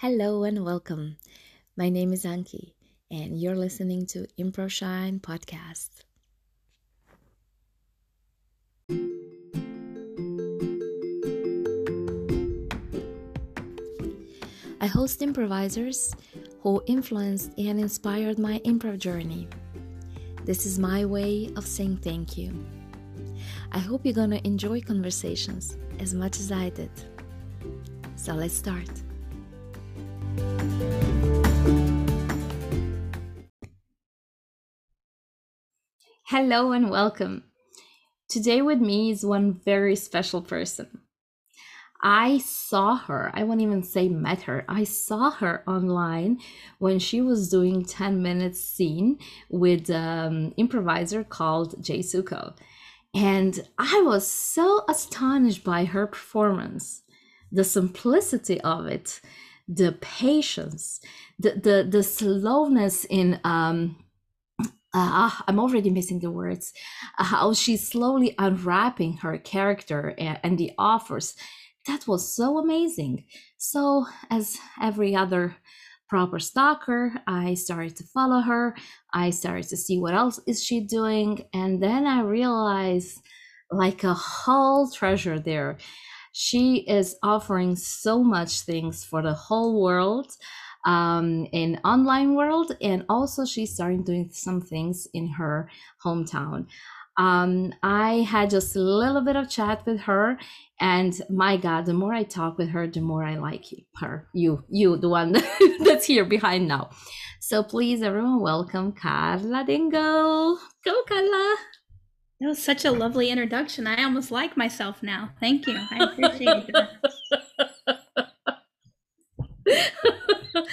Hello and welcome. My name is Anki, and you're listening to Improv Shine Podcast. I host improvisers who influenced and inspired my improv journey. This is my way of saying thank you. I hope you're gonna enjoy conversations as much as I did. So let's start. Hello and welcome. Today with me is one very special person. I saw her, I won't even say met her, I saw her online when she was doing 10 minutes scene with an um, improviser called Jay Sukow. And I was so astonished by her performance, the simplicity of it, the patience, the the, the slowness in um uh, I'm already missing the words. Uh, how she's slowly unwrapping her character and, and the offers. That was so amazing. So, as every other proper stalker, I started to follow her. I started to see what else is she doing, and then I realized like a whole treasure there. She is offering so much things for the whole world um, in online world and also she's starting doing some things in her hometown. Um, i had just a little bit of chat with her and my god the more i talk with her the more i like her. You you the one that's here behind now. So please everyone welcome Karla Dingle go Karla that was such a lovely introduction. I almost like myself now. Thank you. I appreciate that.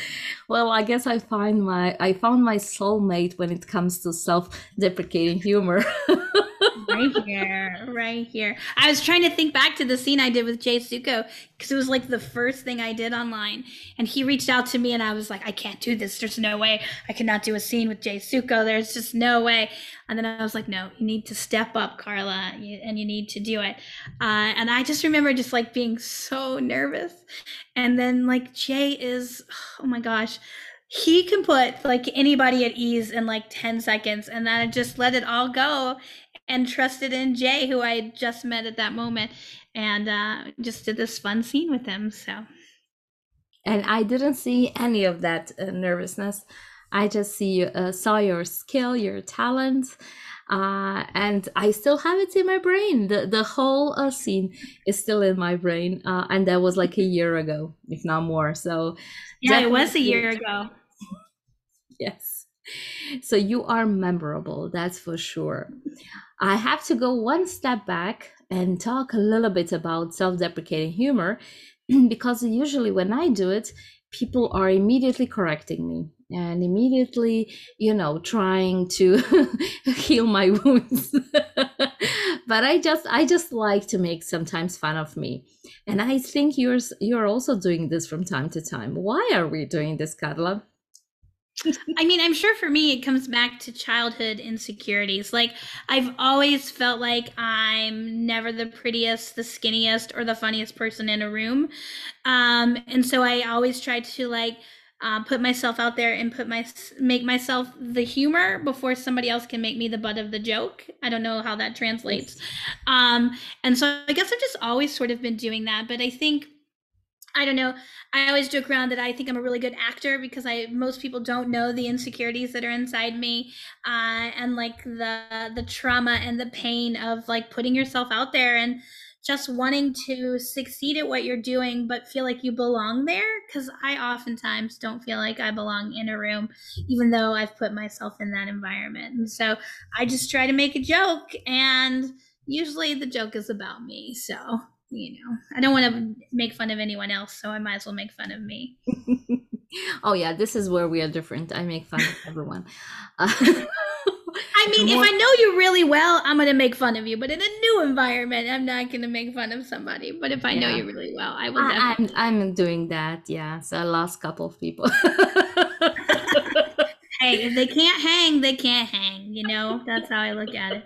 Well, I guess I find my I found my soulmate when it comes to self-deprecating humor. right here, right here. I was trying to think back to the scene I did with Jay Sukow because it was like the first thing I did online, and he reached out to me, and I was like, I can't do this. There's no way I cannot do a scene with Jay Sukow. There's just no way. And then I was like, No, you need to step up, Karla, and you need to do it. Uh, and I just remember just like being so nervous, and then like Jay is, oh my gosh he can put like anybody at ease in like 10 seconds and then I just let it all go and trusted in Jay, who I just met at that moment, and uh, just did this fun scene with him. So, and I didn't see any of that uh, nervousness. I just see uh, saw your skill, your talent, uh, and I still have it in my brain. The the whole uh, scene is still in my brain, uh, and that was like a year ago, if not more. So, yeah, it was a year ago. yes. So you are memorable, that's for sure. I have to go one step back and talk a little bit about self deprecating humor because usually when I do it, people are immediately correcting me and immediately, you know, trying to heal my wounds. but I just I just like to make sometimes fun of me. And I think you're you're also doing this from time to time. Why are we doing this, Karla? I mean, I'm sure for me, it comes back to childhood insecurities. Like, I've always felt like I'm never the prettiest, the skinniest, or the funniest person in a room. Um, and so I always try to, like, uh, put myself out there and put my make myself the humor before somebody else can make me the butt of the joke. I don't know how that translates. Um, and so I guess I've just always sort of been doing that. But I think I don't know. I always joke around that I think I'm a really good actor because I most people don't know the insecurities that are inside me, uh, and like the the trauma and the pain of like putting yourself out there and just wanting to succeed at what you're doing, but feel like you belong there. Because I oftentimes don't feel like I belong in a room, even though I've put myself in that environment. And so I just try to make a joke, and usually the joke is about me. So you know, I don't want to make fun of anyone else, so I might as well make fun of me. oh yeah, this is where we are different. I make fun of everyone. Uh, I mean, more... if I know you really well, I'm gonna make fun of you. But in a new environment, I'm not gonna make fun of somebody. But if I yeah. know you really well, I will. Definitely... I'm I'm doing that. Yeah. So I lost a couple of people. Hey, if they can't hang, they can't hang. You know, that's how I look at it.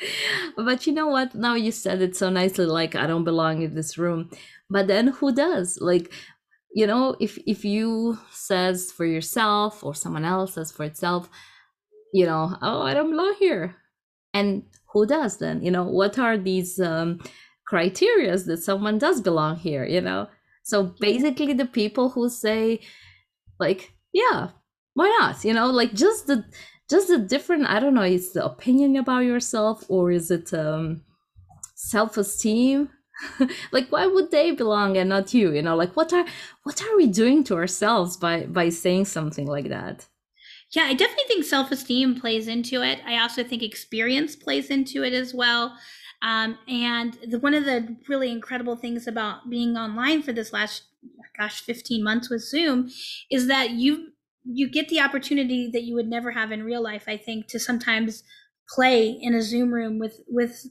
but you know what? Now you said it so nicely, like I don't belong in this room. But then who does? Like you know if if you says for yourself or someone else says for itself you know oh i don't belong here and who does then you know what are these um criterias that someone does belong here you know so basically the people who say like yeah why not? You know like just the just the different i don't know is the opinion about yourself or is it um self-esteem? Like why would they belong and not you? You know like what are what are we doing to ourselves by by saying something like that? Yeah i definitely think self-esteem plays into it. I also think experience plays into it as well. Um, and the, one of the really incredible things about being online for this last gosh 15 months with zoom is that you you get the opportunity that you would never have in real life i think to sometimes play in a zoom room with with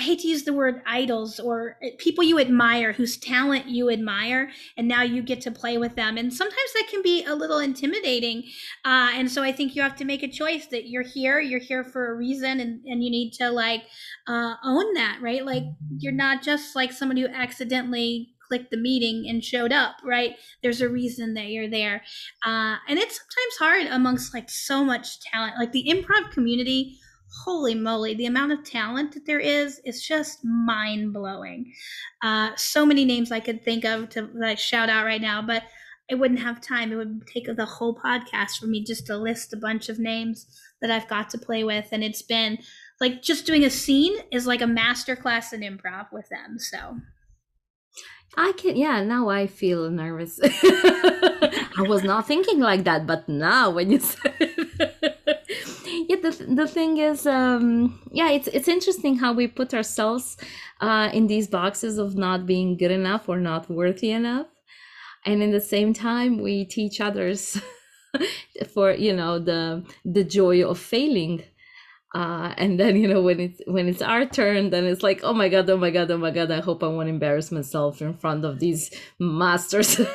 I hate to use the word idols or uh, people you admire whose talent you admire, and now you get to play with them. And sometimes that can be a little intimidating. Uh, and so I think you have to make a choice that you're here, you're here for a reason, and, and you need to like uh, own that, right? Like you're not just like somebody who accidentally clicked the meeting and showed up, right? There's a reason that you're there. Uh, and it's sometimes hard amongst like so much talent. Like the improv community holy moly, the amount of talent that there is is just mind blowing. Uh, so many names I could think of to like shout out right now, but I wouldn't have time. It would take the whole podcast for me just to list a bunch of names that I've got to play with. And it's been like just doing a scene is like a master class in improv with them. So I can, yeah, now I feel nervous. I was not thinking like that, but now when you said yeah the, the thing is um yeah it's it's interesting how we put ourselves uh in these boxes of not being good enough or not worthy enough and in the same time we teach others for you know the the joy of failing uh and then you know when it's when it's our turn then it's like oh my god oh my god oh my god i hope i won't embarrass myself in front of these masters.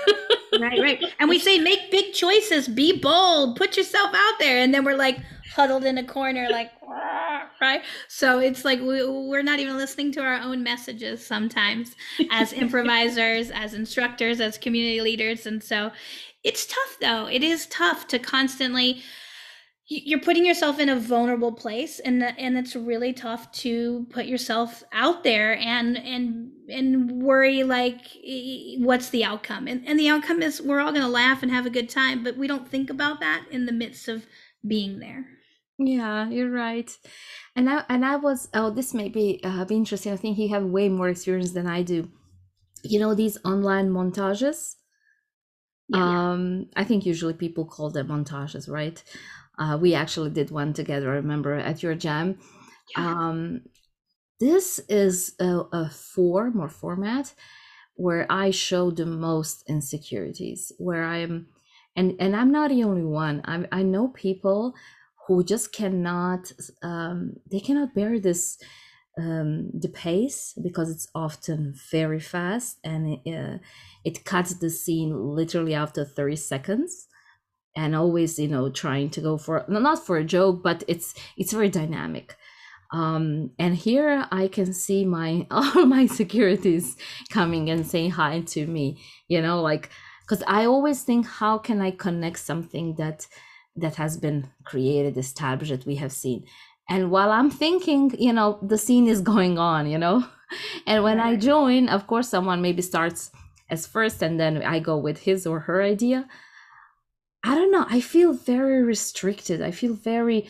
Right right. And we say make big choices be bold put yourself out there. And then we're like huddled in a corner like right? So it's like we, we're not even listening to our own messages sometimes as improvisers as instructors as community leaders. And so it's tough though. It is tough to constantly you're putting yourself in a vulnerable place and and it's really tough to put yourself out there and and and worry like what's the outcome and and the outcome is we're all going to laugh and have a good time but we don't think about that in the midst of being there yeah, you're right. And I and I was oh this may be uh, be interesting. I think you have way more experience than I do. You know these online montages. Yeah, um, I think usually people call them montages, right? Uh, we actually did one together. I remember at your jam. Yeah. Um, this is a, a form or format where I show the most insecurities. Where I'm, and and I'm not the only one. I I know people who just cannot um, they cannot bear this um, the pace because it's often very fast and it, uh, it cuts the scene literally after 30 seconds and always you know trying to go for not for a joke but it's it's very dynamic um, and here i can see my all my securities coming and saying hi to me you know like because i always think how can i connect something that that has been created, established that we have seen. And while I'm thinking, you know, the scene is going on, you know, and when I join, of course, someone maybe starts as first and then I go with his or her idea. I don't know. I feel very restricted. I feel very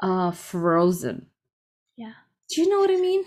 uh, frozen. Yeah. Do you know what I mean?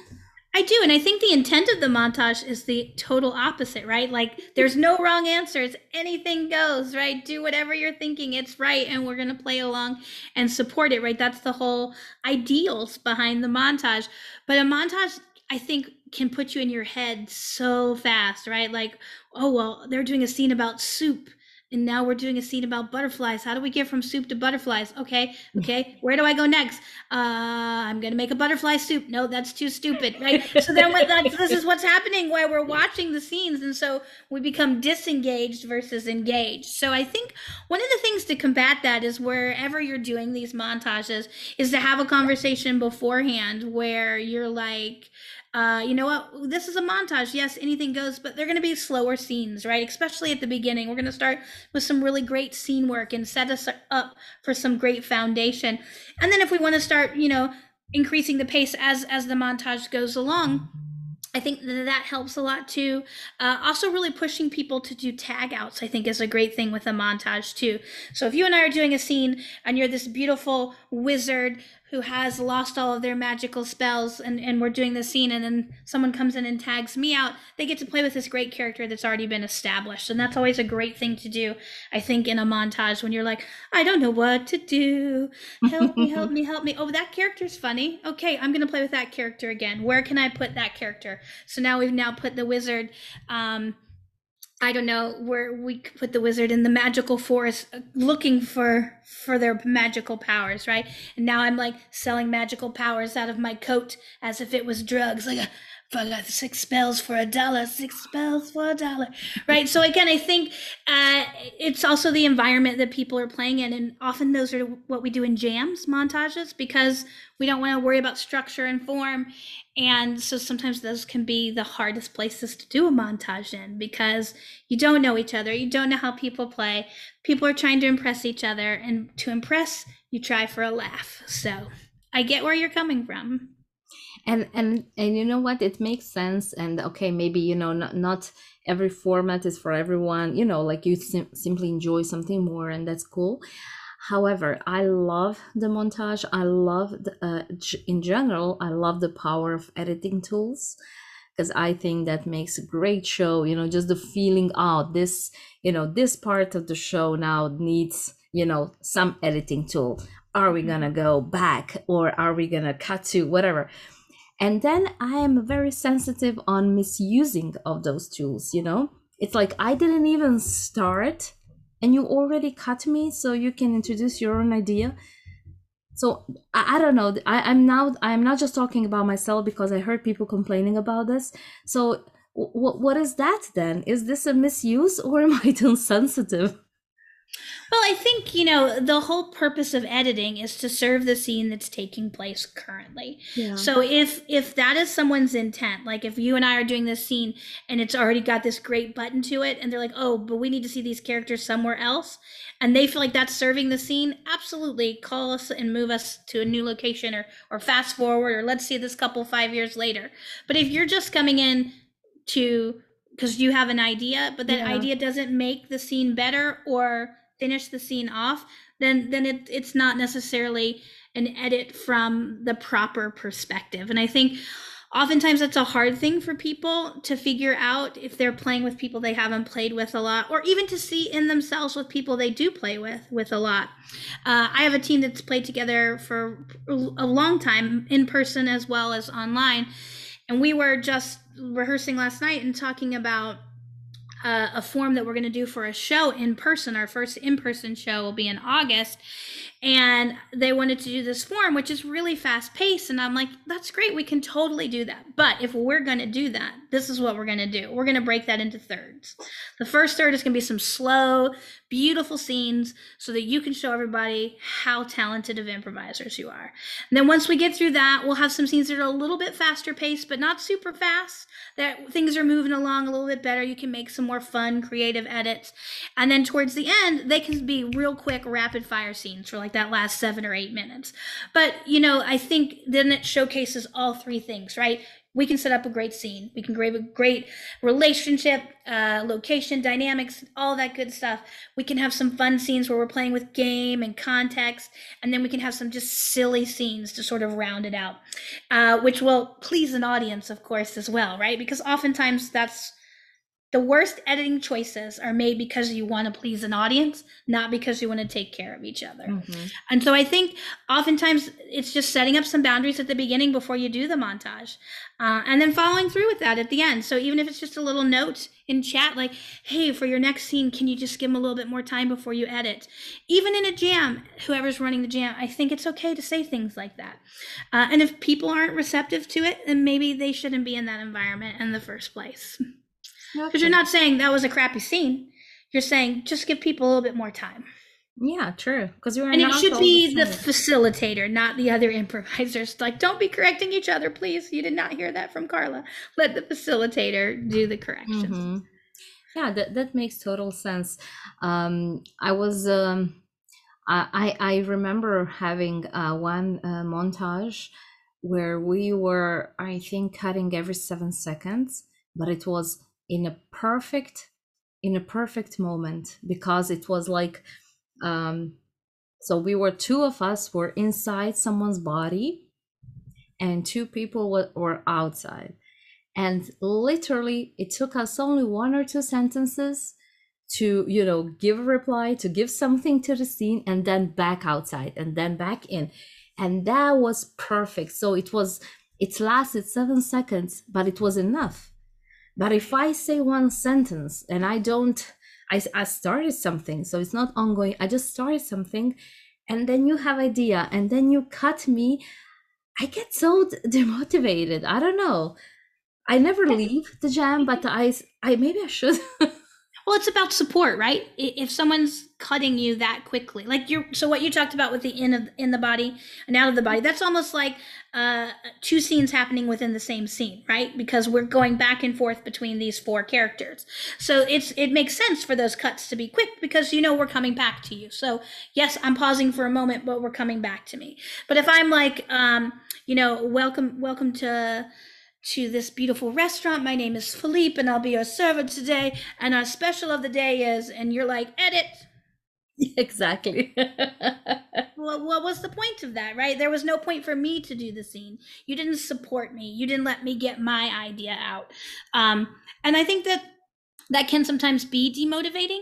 I do. And I think the intent of the montage is the total opposite, right? Like there's no wrong answers. Anything goes, right? Do whatever you're thinking. It's right. And we're going to play along and support it, right? That's the whole ideals behind the montage. But a montage, I think, can put you in your head so fast, right? Like, oh, well, they're doing a scene about soup and now we're doing a scene about butterflies. How do we get from soup to butterflies? Okay, okay. Where do I go next? Uh, I'm gonna make a butterfly soup. No, that's too stupid, right? so then what, this is what's happening while we're watching the scenes, and so we become disengaged versus engaged. So I think one of the things to combat that is wherever you're doing these montages is to have a conversation beforehand where you're like uh, you know what, this is a montage. Yes, anything goes, but they're going to be slower scenes, right? Especially at the beginning. We're going to start with some really great scene work and set us up for some great foundation. And then if we want to start, you know, increasing the pace as as the montage goes along I think that, that helps a lot too. Uh, also, really pushing people to do tag outs, I think, is a great thing with a montage too. So, if you and I are doing a scene and you're this beautiful wizard who has lost all of their magical spells and, and we're doing the scene and then someone comes in and tags me out they get to play with this great character that's already been established. And that's always a great thing to do i think in a montage when you're like i don't know what to do. Help me help me help me. Oh that character's funny. Okay i'm to play with that character again. Where can i put that character? So now we've now put the wizard um, I don't know where we put the wizard in the magical forest uh, looking for for their magical powers, right? And now I'm like selling magical powers out of my coat as if it was drugs. Like six spells for a dollar, six spells for a dollar, right? So again, I think uh, it's also the environment that people are playing in, and often those are what we do in jams montages because we don't want to worry about structure and form, and so sometimes those can be the hardest places to do a montage in because you don't know each other, you don't know how people play. People are trying to impress each other, and to impress, you try for a laugh. So I get where you're coming from and and and you know what? It makes sense. And okay maybe you know not, not every format is for everyone. You know like you sim- simply enjoy something more and that's cool. However i love the montage. I love the, uh, in general i love the power of editing tools because i think that makes a great show. You know just the feeling out oh, this you know this part of the show now needs you know some editing tool. Are we gonna go back or are we gonna cut to whatever and then i am very sensitive on misusing of those tools you know? It's like i didn't even start and you already cut me so you can introduce your own idea. So i, I don't know. I, i'm now i'm not just talking about myself because i heard people complaining about this. So w- what is that then? Is this a misuse or am i too sensitive well, I think, you know, the whole purpose of editing is to serve the scene that's taking place currently. Yeah. So if if that is someone's intent, like if you and I are doing this scene and it's already got this great button to it and they're like, "Oh, but we need to see these characters somewhere else." And they feel like that's serving the scene, absolutely call us and move us to a new location or or fast forward or let's see this couple 5 years later. But if you're just coming in to because you have an idea, but that yeah. idea doesn't make the scene better or finish the scene off, then then it, it's not necessarily an edit from the proper perspective. And I think oftentimes that's a hard thing for people to figure out if they're playing with people they haven't played with a lot or even to see in themselves with people they do play with with a lot uh, i have a team that's played together for a long time in person as well as online and we were just rehearsing last night and talking about uh, a form that we're going to do for a show in person. Our first in person show will be in August and they wanted to do this form which is really fast paced and i'm like that's great we can totally do that. But if we're going to do that this is what we're going to do. We're going to break that into thirds. The first third is going to be some slow beautiful scenes so that you can show everybody how talented of improvisers you are. And then once we get through that we'll have some scenes that are a little bit faster paced but not super fast that things are moving along a little bit better you can make some more fun creative edits. And then towards the end they can be real quick rapid fire scenes for like like that last seven or eight minutes. But, you know, I think then it showcases all three things, right? We can set up a great scene. We can create a great relationship, uh, location, dynamics, all that good stuff. We can have some fun scenes where we're playing with game and context, and then we can have some just silly scenes to sort of round it out, uh, which will please an audience, of course, as well, right? Because oftentimes that's the worst editing choices are made because you want to please an audience, not because you want to take care of each other. Mm-hmm. And so I think oftentimes it's just setting up some boundaries at the beginning before you do the montage, uh, and then following through with that at the end. So even if it's just a little note in chat, like, hey, for your next scene, can you just give them a little bit more time before you edit? Even in a jam, whoever's running the jam, I think it's okay to say things like that. Uh, and if people aren't receptive to it, then maybe they shouldn't be in that environment in the first place. Because you're not saying that was a crappy scene. You're saying just give people a little bit more time. Yeah, true. Because are and it should be the facilitator, not the other improvisers. Like, don't be correcting each other, please. You did not hear that from Karla. Let the facilitator do the corrections. Mhm. Yeah, that, that makes total sense. Um, I was um, I I I remember having uh, one uh, montage where we were I think cutting every seven seconds, but it was in a perfect in a perfect moment because it was like um, so we were two of us were inside someone's body and two people were, were outside. And literally it took us only one or two sentences to you know give a reply to give something to the scene and then back outside and then back in. And that was perfect. So it was it lasted seven seconds but it was enough but if i say one sentence and i don't i, I started something so it's not ongoing i just started something and then you have idea and then you cut me i get so demotivated i don't know I never leave the jam, but I, I maybe I should. Well, it's about support, right? If someone's cutting you that quickly, like you're, so what you talked about with the in of in the body and out of the body, that's almost like uh, two scenes happening within the same scene, right? Because we're going back and forth between these four characters. So it's it makes sense for those cuts to be quick because you know we're coming back to you. So yes, I'm pausing for a moment, but we're coming back to me. But if I'm like, um, you know, welcome, welcome to to this beautiful restaurant. My name is Philippe, and I'll be your server today. And our special of the day is, and you're like, edit. exactly. Well, what was the point of that, right? There was no point for me to do the scene. You didn't support me. You didn't let me get my idea out. Um, and I think that that can sometimes be demotivating.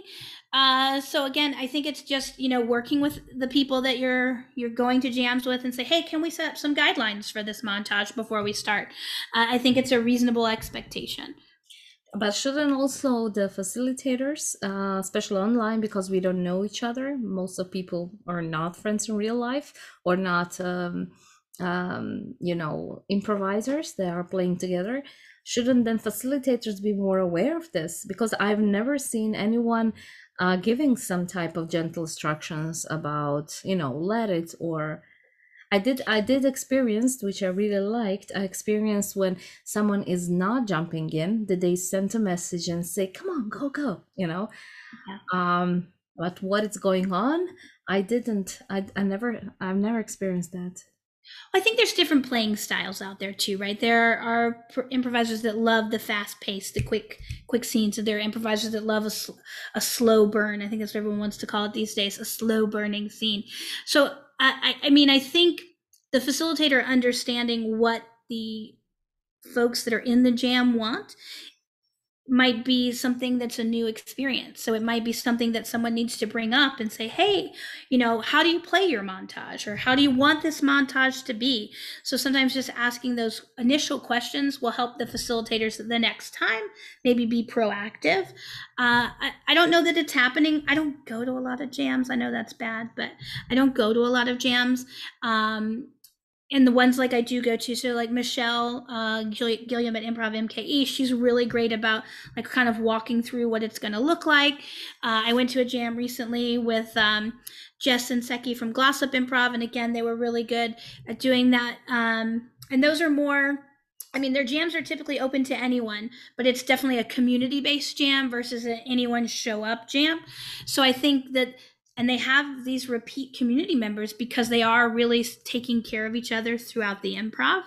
Uh, so again, I think it's just you know working with the people that you're you're going to jams with and say, hey, can we set up some guidelines for this montage before we start? Uh, I think it's a reasonable expectation. but shouldn't also the facilitators, uh, especially online, because we don't know each other. Most of people are not friends in real life or not, um, um, you know, improvisers. that are playing together. Shouldn't then facilitators be more aware of this? Because I've never seen anyone uh, giving some type of gentle instructions about, you know, let it or I did I did experience which I really liked. I experienced when someone is not jumping in, that they send a message and say, "Come on, go go," you know. Um, but what is going on? I didn't. I I never. I've never experienced that. I think there's different playing styles out there too, right? There are pr- improvisers that love the fast pace, the quick, quick scenes, there are improvisers that love a, sl- a slow burn. I think that's what everyone wants to call it these days, a slow burning scene. So, I I mean, I think the facilitator understanding what the folks that are in the jam want might be something that's a new experience. So it might be something that someone needs to bring up and say, hey, you know, how do you play your montage? Or how do you want this montage to be? So sometimes just asking those initial questions will help the facilitators the next time maybe be proactive. Uh, I, I don't know that it's happening. I don't go to a lot of jams. I know that's bad, but I don't go to a lot of jams. Um, and the ones like I do go to, so like Michelle uh, Gill- Gilliam at Improv MKE, she's really great about like kind of walking through what it's going to look like. Uh, I went to a jam recently with um, Jess and Seki from Glossop Improv, and again, they were really good at doing that. Um, and those are more. I mean, their jams are typically open to anyone, but it's definitely a community based jam versus an anyone show up jam. So I think that and they have these repeat community members because they are really taking care of each other throughout the improv.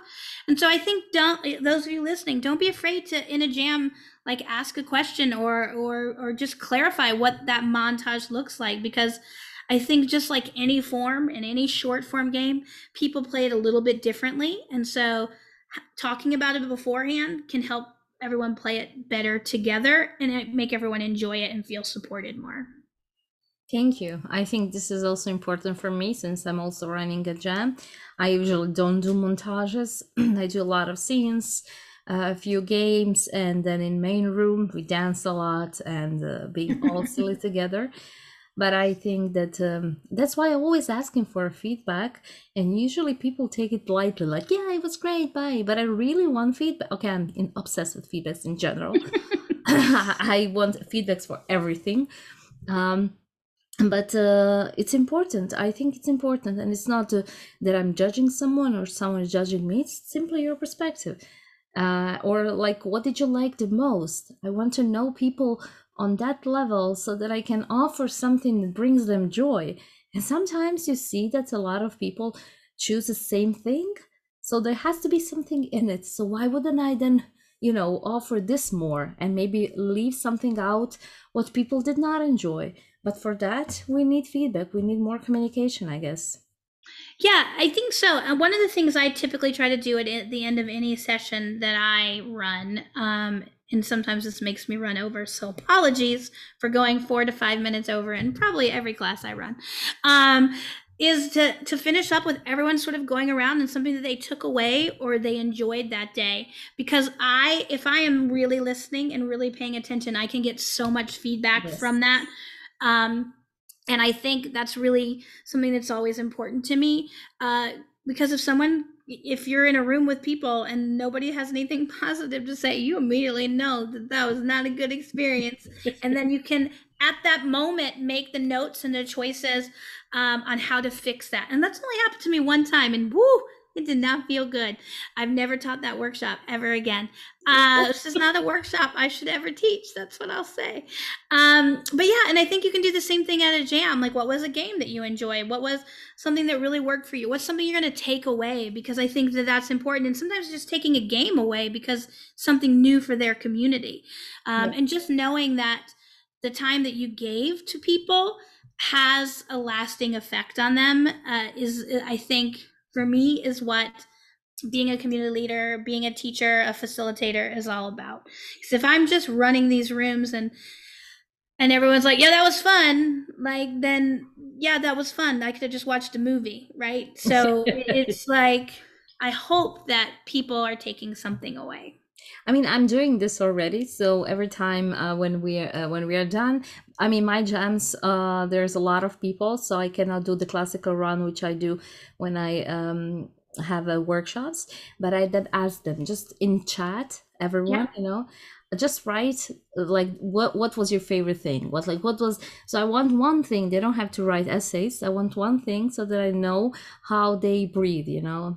And so i think don't eh, those of you listening don't be afraid to in a jam like ask a question or or or just clarify what that montage looks like because i think just like any form in any short form game people play it a little bit differently. And so talking about it beforehand can help everyone play it better together and make everyone enjoy it and feel supported more Thank you. I think this is also important for me since I'm also running a jam. I usually don't do montages. I do a lot of scenes, uh, a few games, and then in main room we dance a lot and uh, being all silly together. But I think that um, that's why I'm always asking for feedback, and usually people take it lightly, like "Yeah, it was great, bye." But I really want feedback. Okay, I'm in, obsessed with feedbacks in general. I want feedbacks for everything. Um, but uh, it's important. I think it's important and it's not uh, that i'm judging someone or someone is judging me. It's simply your perspective. Uh, or like what did you like the most? I want to know people on that level so that i can offer something that brings them joy. And sometimes you see that a lot of people choose the same thing so there has to be something in it. So why wouldn't i then you know offer this more and maybe leave something out what people did not enjoy but for that we need feedback. We need more communication i guess. Yeah i think so. And one of the things i typically try to do at the end of any session that i run um, and sometimes this makes me run over so apologies for going four to five minutes over in probably every class i run um, is to to finish up with everyone sort of going around and something that they took away or they enjoyed that day. Because i if i am really listening and really paying attention i can get so much feedback yes. from that um, and I think that's really something that's always important to me. Uh, because if someone, if you're in a room with people and nobody has anything positive to say, you immediately know that that was not a good experience. and then you can, at that moment, make the notes and the choices um, on how to fix that. And that's only happened to me one time. And woo, it did not feel good. I've never taught that workshop ever again. Uh, this is not a workshop I should ever teach. That's what I'll say. Um, but yeah, and I think you can do the same thing at a jam. Like, what was a game that you enjoyed? What was something that really worked for you? What's something you're going to take away? Because I think that that's important. And sometimes just taking a game away because something new for their community. Um, yeah. And just knowing that the time that you gave to people has a lasting effect on them uh, is, I think, for me is what being a community leader, being a teacher, a facilitator is all about. Because if I'm just running these rooms and and everyone's like, "Yeah, that was fun," like then yeah, that was fun. I could have just watched a movie, right? So it's like I hope that people are taking something away. I mean, I'm doing this already. So every time uh, when we uh, when we are done, I mean, my jams, uh, there's a lot of people, so I cannot do the classical run, which I do when I um, have uh, workshops. But I did ask them just in chat, everyone, yeah. you know, just write like what what was your favorite thing what like what was so i want one thing they don't have to write essays i want one thing so that i know how they breathe you know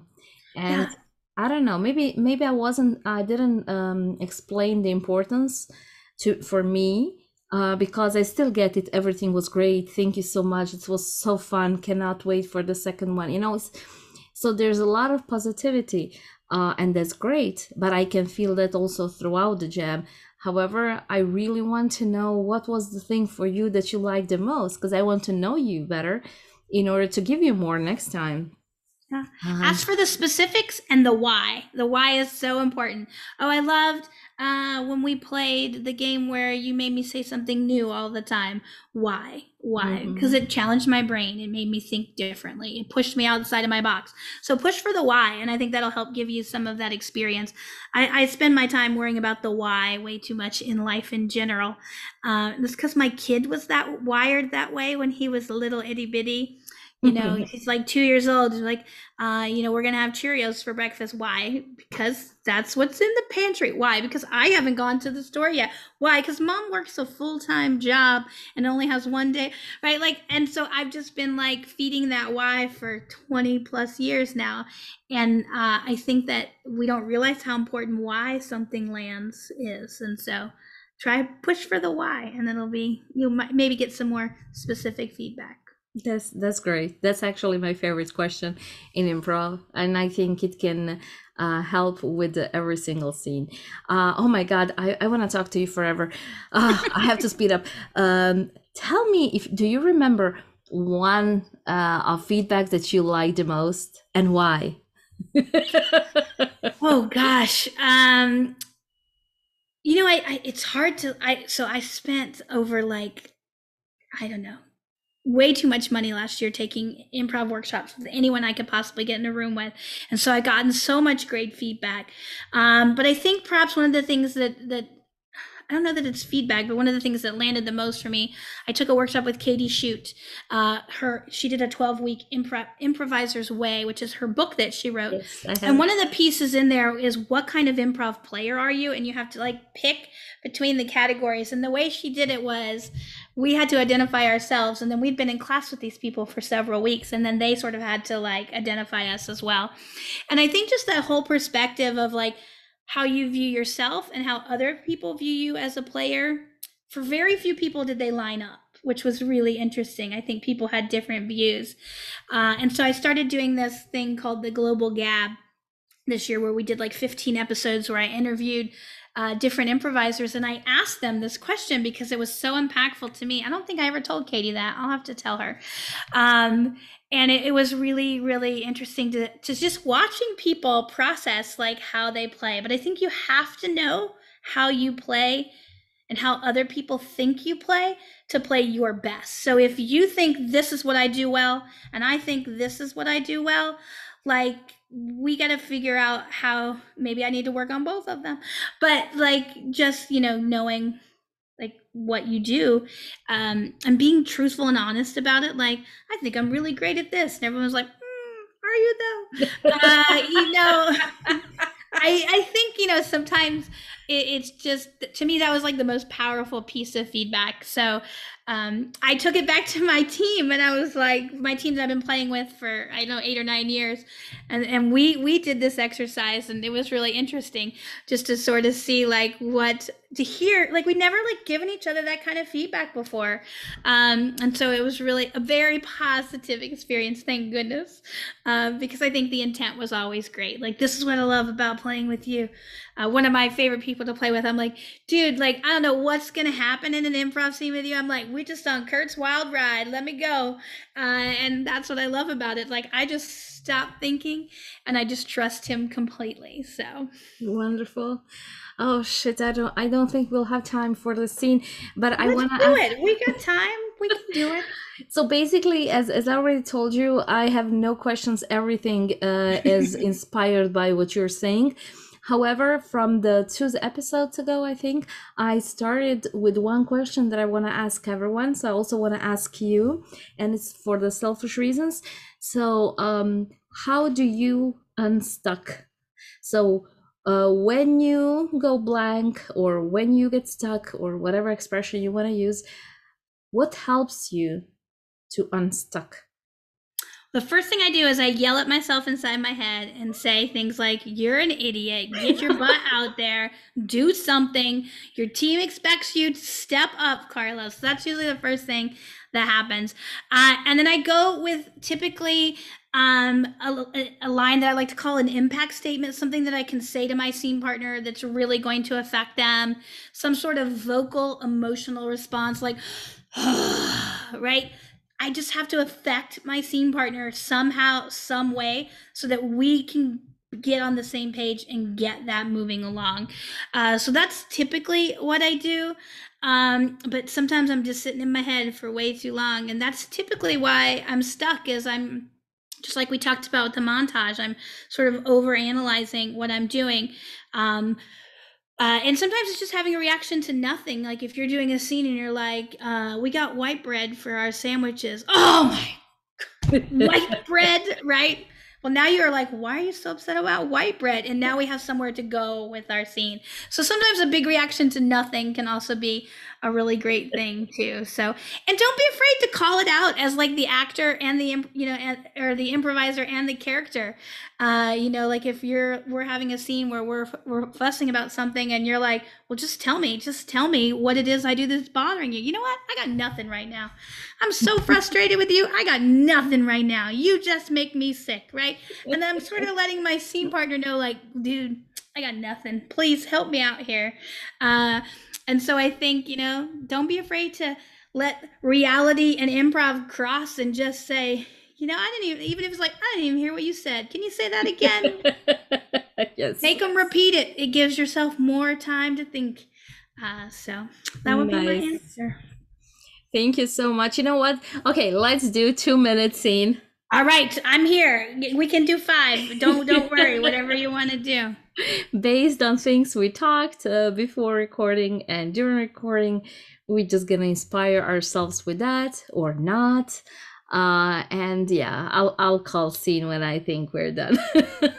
and yeah. I don't know. Maybe maybe I wasn't. I didn't um, explain the importance to for me uh, because I still get it. Everything was great. Thank you so much. It was so fun. Cannot wait for the second one. You know. so there's a lot of positivity, uh, and that's great. But I can feel that also throughout the jam. However, I really want to know what was the thing for you that you liked the most because I want to know you better in order to give you more next time. Yeah. Uh-huh. Ask for the specifics and the why. The why is so important. Oh, I loved uh, when we played the game where you made me say something new all the time. Why? Why? Because mm-hmm. it challenged my brain. It made me think differently. It pushed me outside of my box. So push for the why, and I think that'll help give you some of that experience. I, I spend my time worrying about the why way too much in life in general. Uh, it's because my kid was that wired that way when he was little itty bitty you know, he's like two years old. like, uh, you know, we're gonna have Cheerios for breakfast. Why? Because that's what's in the pantry. Why? Because I haven't gone to the store yet. Why? Because mom works a full time job and only has one day, right? Like, and so I've just been like feeding that why for 20 plus years now. And uh, I think that we don't realize how important why something lands is. And so try push for the why, and then it'll be, you might maybe get some more specific feedback. That's that's great. That's actually my favorite question in improv, and I think it can uh, help with every single scene. Uh, oh my god, I, I want to talk to you forever. Uh, I have to speed up. Um, tell me if do you remember one uh, of feedback that you liked the most and why? oh gosh, um, you know, I, I it's hard to I so I spent over like I don't know way too much money last year taking improv workshops with anyone I could possibly get in a room with. And so I've gotten so much great feedback. Um, but I think perhaps one of the things that, that I don't know that it's feedback, but one of the things that landed the most for me, I took a workshop with Katy Schutte. Uh, her she did a 12 week improv improviser's way, which is her book that she wrote. Yes, and one of the pieces in there is what kind of improv player are you? And you have to like pick between the categories. And the way she did it was we had to identify ourselves and then we'd been in class with these people for several weeks and then they sort of had to like identify us as well. And i think just that whole perspective of like how you view yourself and how other people view you as a player for very few people did they line up which was really interesting. I think people had different views. Uh, and so i started doing this thing called the global gab this year where we did like 15 episodes where i interviewed uh, different improvisers and I asked them this question because it was so impactful to me. I don't think I ever told Katy that. I'll have to tell her. Um, and it, it, was really, really interesting to, to just watching people process like how they play. But I think you have to know how you play and how other people think you play to play your best. So if you think this is what I do well and I think this is what I do well, like we got to figure out how maybe I need to work on both of them. But like just, you know, knowing like what you do um and being truthful and honest about it like I think I'm really great at this and everyone's like, mm, "Are you though?" uh, you know, I I think, you know, sometimes it, it's just to me that was like the most powerful piece of feedback. So um, I took it back to my team and I was like, my teams I've been playing with for I don't know eight or nine years, and and we we did this exercise and it was really interesting just to sort of see like what to hear like we'd never like given each other that kind of feedback before, um, and so it was really a very positive experience. Thank goodness, uh, because I think the intent was always great. Like this is what I love about playing with you. Uh, one of my favorite people to play with. I'm like, dude, like I don't know what's gonna happen in an improv scene with you. I'm like we just on Kurt's wild ride. Let me go. Uh, and that's what I love about it. Like I just stop thinking and I just trust him completely. So wonderful. Oh shit! I don't. I don't think we'll have time for the scene, but Let's I want to do it. We got time. We can do it. So basically, as as I already told you, I have no questions. Everything uh, is inspired by what you're saying. However, from the two episodes ago, I think I started with one question that I want to ask everyone. So I also want to ask you, and it's for the selfish reasons. So, um, how do you unstuck? So, uh, when you go blank, or when you get stuck, or whatever expression you want to use, what helps you to unstuck? The first thing I do is I yell at myself inside my head and say things like, You're an idiot. Get your butt out there. Do something. Your team expects you to step up, Carlos. So That's usually the first thing that happens. Uh, and then I go with typically um, a, a, line that I like to call an impact statement, something that I can say to my scene partner that's really going to affect them, some sort of vocal emotional response like, right? I just have to affect my scene partner somehow, some way, so that we can get on the same page and get that moving along. Uh, so that's typically what I do. Um, but sometimes I'm just sitting in my head for way too long, and that's typically why I'm stuck. Is I'm just like we talked about the montage. I'm sort of over analyzing what I'm doing. Um, uh, and sometimes it's just having a reaction to nothing. Like if you're doing a scene and you're like, uh, "We got white bread for our sandwiches." Oh my, white bread, right? Well, now you're like, why are you so upset about white bread? And now we have somewhere to go with our scene. So sometimes a big reaction to nothing can also be a really great thing too. So, and don't be afraid to call it out as like the actor and the you know or the improviser and the character. Uh, you know, like if you're we're having a scene where we're we're fussing about something and you're like, well, just tell me, just tell me what it is I do that's bothering you. You know what? I got nothing right now. I'm so frustrated with you. I got nothing right now. You just make me sick, right? And then I'm sort of letting my scene partner know, like, dude. I got nothing. Please help me out here. Uh, and so I think, you know, don't be afraid to let reality and improv cross and just say, you know, I didn't even, even if it's like, I didn't even hear what you said. Can you say that again? yes. Make them repeat it. It gives yourself more time to think. Uh, so that would nice. be my answer. Thank you so much. You know what? Okay, let's do two minute scene. All right, I'm here. We can do five. Don't don't worry. Whatever you want to do based on things we talked uh, before recording and during recording we're just gonna inspire ourselves with that or not uh and yeah i'll i'll call scene when i think we're done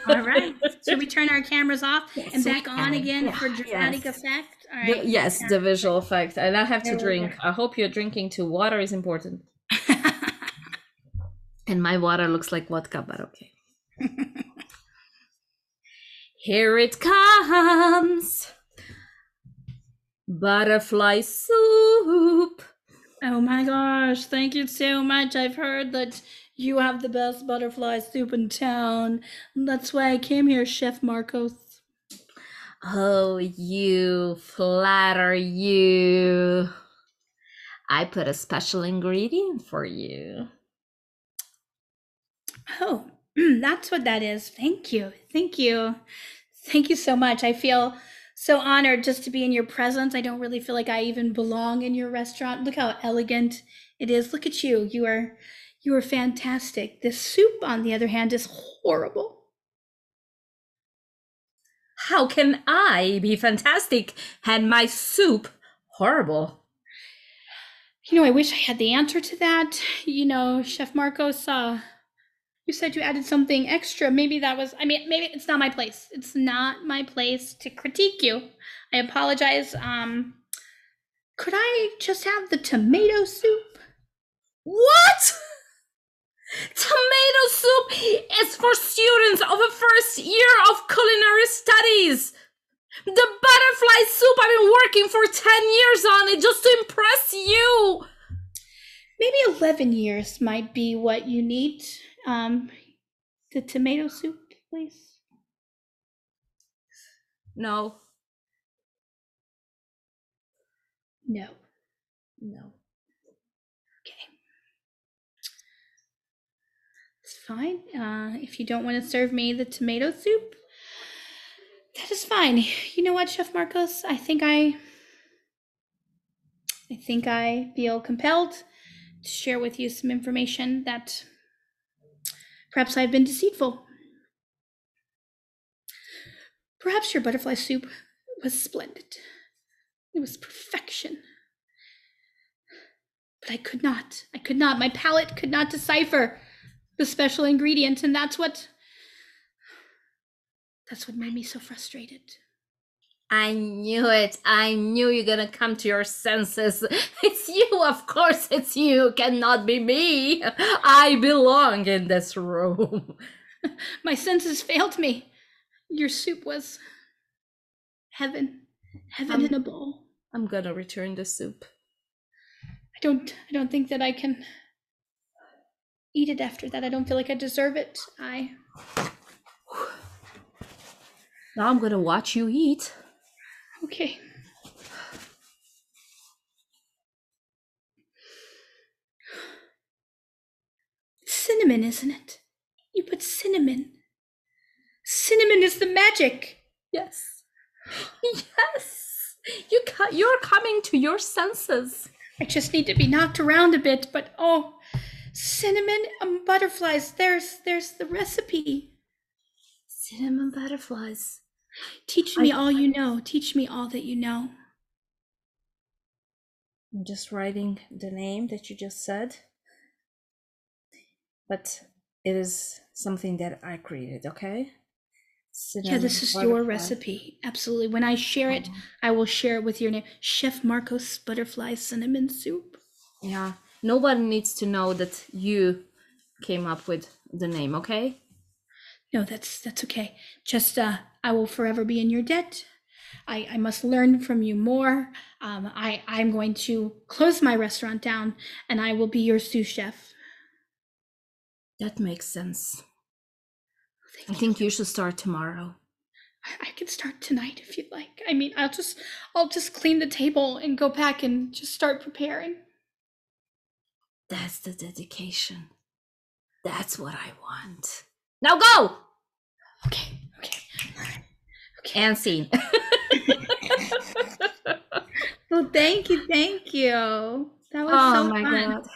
all right should we turn our cameras off yes, and back on again yeah, for dramatic yes. effect All The- right. yes, the visual effect. And I have to drink. I hope you're drinking too. Water is important. And my water looks like vodka, but okay. Here it comes. Butterfly soup. oh my gosh! Thank you so much. I've heard that you have the best butterfly soup in town. That's why I came here, Chef Marcos. Oh, you flatter you. I put a special ingredient for you. Oh, mm, that's what that is. Thank you. Thank you. Thank you so much. I feel so honored just to be in your presence. I don't really feel like I even belong in your restaurant. Look how elegant it is. Look at you. You are you are fantastic. This soup on the other hand is horrible. How can I be fantastic and my soup horrible? You know, I wish I had the answer to that. You know, Chef Marcos, uh, you said you added something extra. Maybe that was, I mean, maybe it's not my place. It's not my place to critique you. I apologize. Um, could I just have the tomato soup? What? Tomato soup is for students of a first year of culinary studies. The butterfly soup I've been working for 10 years on it just to impress you. Maybe 11 years might be what you need. Um, the tomato soup, please. No, No. no. Okay. It's fine. Uh, if you don't want to serve me the tomato soup, that is fine. You know what, Chef Marcos? I think I I think I feel compelled to share with you some information that perhaps I've been deceitful. Perhaps your butterfly soup was splendid. It was perfection. But I could not. I could not. My palate could not decipher the special ingredient, and that's what that's what made me so frustrated. I knew it. I knew you're gonna come to your senses. It's you, of course, it's you. Cannot be me. I belong in this room. My senses failed me. Your soup was heaven. Heaven Um, in a bowl. I'm gonna return the soup. I don't I don't think that I can eat it after that. I don't feel like I deserve it. I Now I'm gonna watch you eat. okay. Cinnamon, isn't it? You put cinnamon. Cinnamon is the magic. Yes. Yes. You ca- you're coming to your senses. I just need to be knocked around a bit, but oh, cinnamon and butterflies. There's there's the recipe. Cinnamon butterflies. Teach me I- all you know. Teach me all that you know. I'm just writing the name that you just said. But it is something that I created, okay? Yeah, this is your recipe. Absolutely. When I share it, uh-huh. I will share it with your name. Chef Marcos Butterfly Cinnamon Soup. Yeah. Nobody needs to know that you came up with the name, okay? No, that's that's okay. Just uh I will forever be in your debt. I, I must learn from you more. Um, I, I'm going to close my restaurant down and I will be your sous chef. That makes sense. Thank I you. think you should start tomorrow. I, I can start tonight if you'd like. I mean, I'll just I'll just clean the table and go back and just start preparing. That's the dedication. That's what I want. Now go! Okay, okay. Okay. And scene. Well, thank you, thank you. That was oh so my fun. god.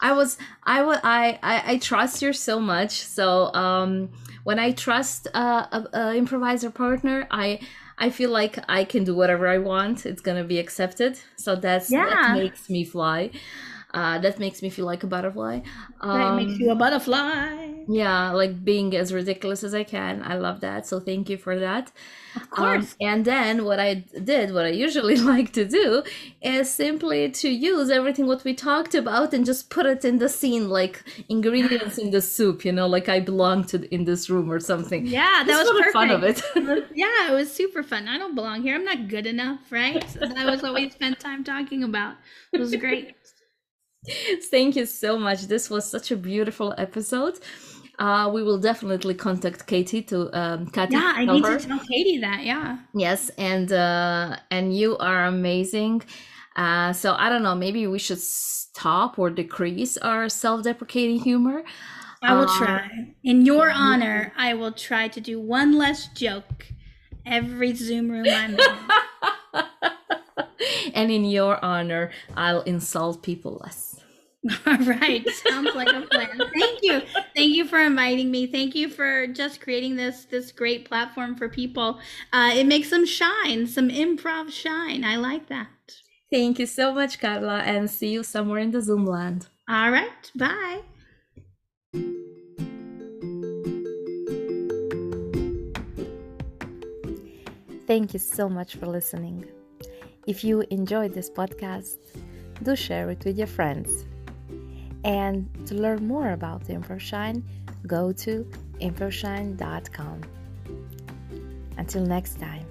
I was I would I, I I trust you so much. So um when I trust uh, a, a improviser partner, I I feel like I can do whatever I want. It's gonna be accepted. So that's Yeah. that makes me fly. Uh, that makes me feel like a butterfly. That makes Um, you a butterfly. Yeah, like being as ridiculous as I can. I love that. So thank you for that. Of course. Um, and then what I did, what I usually like to do, is simply to use everything what we talked about and just put it in the scene, like ingredients in the soup. You know, like I belong to in this room or something. yeah, that Just was perfect. fun of it. yeah, it was super fun. I don't belong here. I'm not good enough, right? That was what we spent time talking about. It was great. Thank you so much. This was such a beautiful episode. Uh, we will definitely contact Katy to um, Katy Yeah, I need her. to tell Katy that. Yeah. Yes, and uh, and you are amazing. Uh, so I don't know. Maybe we should stop or decrease our self-deprecating humor. I will Uh, try. In your honor, I will try to do one less joke every Zoom room I'm in. and in your honor, I'll insult people less. All right, sounds like a plan. Thank you, thank you for inviting me. Thank you for just creating this this great platform for people. Uh, it makes them shine, some improv shine. I like that. Thank you so much, Karla, and see you somewhere in the Zoom land. All right, bye. Thank you so much for listening. If you enjoyed this podcast, do share it with your friends. And to learn more about Improv Shine, go to improvshine.com. Until next time.